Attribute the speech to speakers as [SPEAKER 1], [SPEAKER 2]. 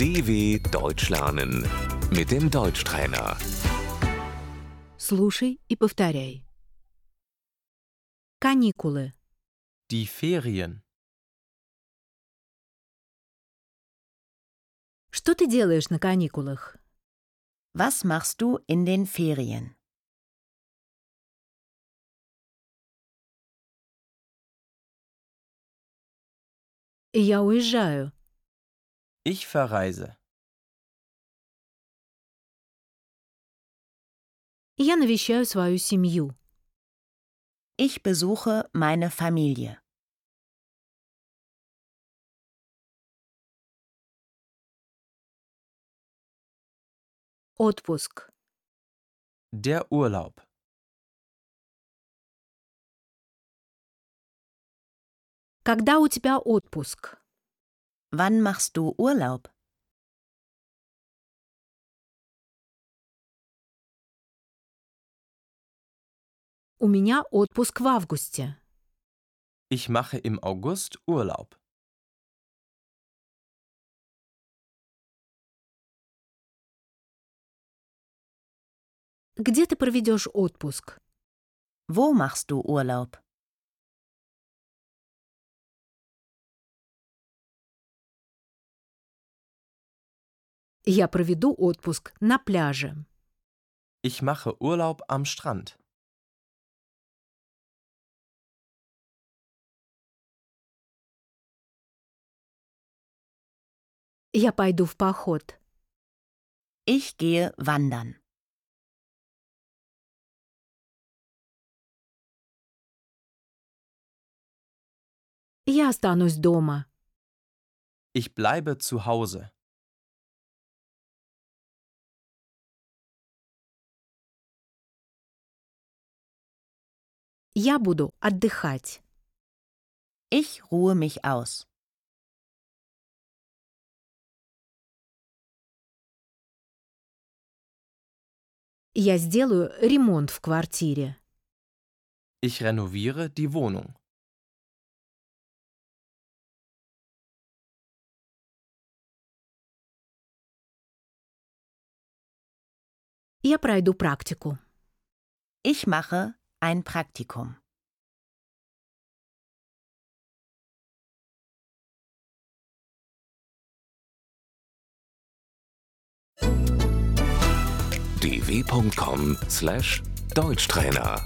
[SPEAKER 1] DW Deutsch lernen mit dem Deutschtrainer.
[SPEAKER 2] Слушай и повторяй. Каникулы.
[SPEAKER 3] Die Ferien.
[SPEAKER 2] Что ты делаешь на каникулах?
[SPEAKER 4] Was machst du in den Ferien?
[SPEAKER 2] Я уезжаю.
[SPEAKER 3] Ich verreise.
[SPEAKER 2] Я навещаю свою семью.
[SPEAKER 4] Ich besuche meine Familie.
[SPEAKER 2] Отпуск.
[SPEAKER 3] Der Urlaub.
[SPEAKER 2] Когда у тебя отпуск?
[SPEAKER 4] Wann machst du Urlaub?
[SPEAKER 2] У меня отпуск в августе.
[SPEAKER 3] Ich mache im August Urlaub.
[SPEAKER 2] Где ты проведешь отпуск?
[SPEAKER 4] Wo machst du Urlaub?
[SPEAKER 2] Я проведу отпуск на пляже.
[SPEAKER 3] Ich mache Urlaub am Strand.
[SPEAKER 2] Я пойду в поход.
[SPEAKER 4] Ich gehe wandern.
[SPEAKER 2] Я останусь дома.
[SPEAKER 3] Ich bleibe zu Hause.
[SPEAKER 2] Я буду отдыхать.
[SPEAKER 4] Ich ruhe mich aus.
[SPEAKER 2] Я сделаю ремонт в квартире.
[SPEAKER 3] Ich renoviere die Wohnung.
[SPEAKER 2] Я пройду практику.
[SPEAKER 4] Ich mache ein Praktikum.
[SPEAKER 1] dw.com/deutschtrainer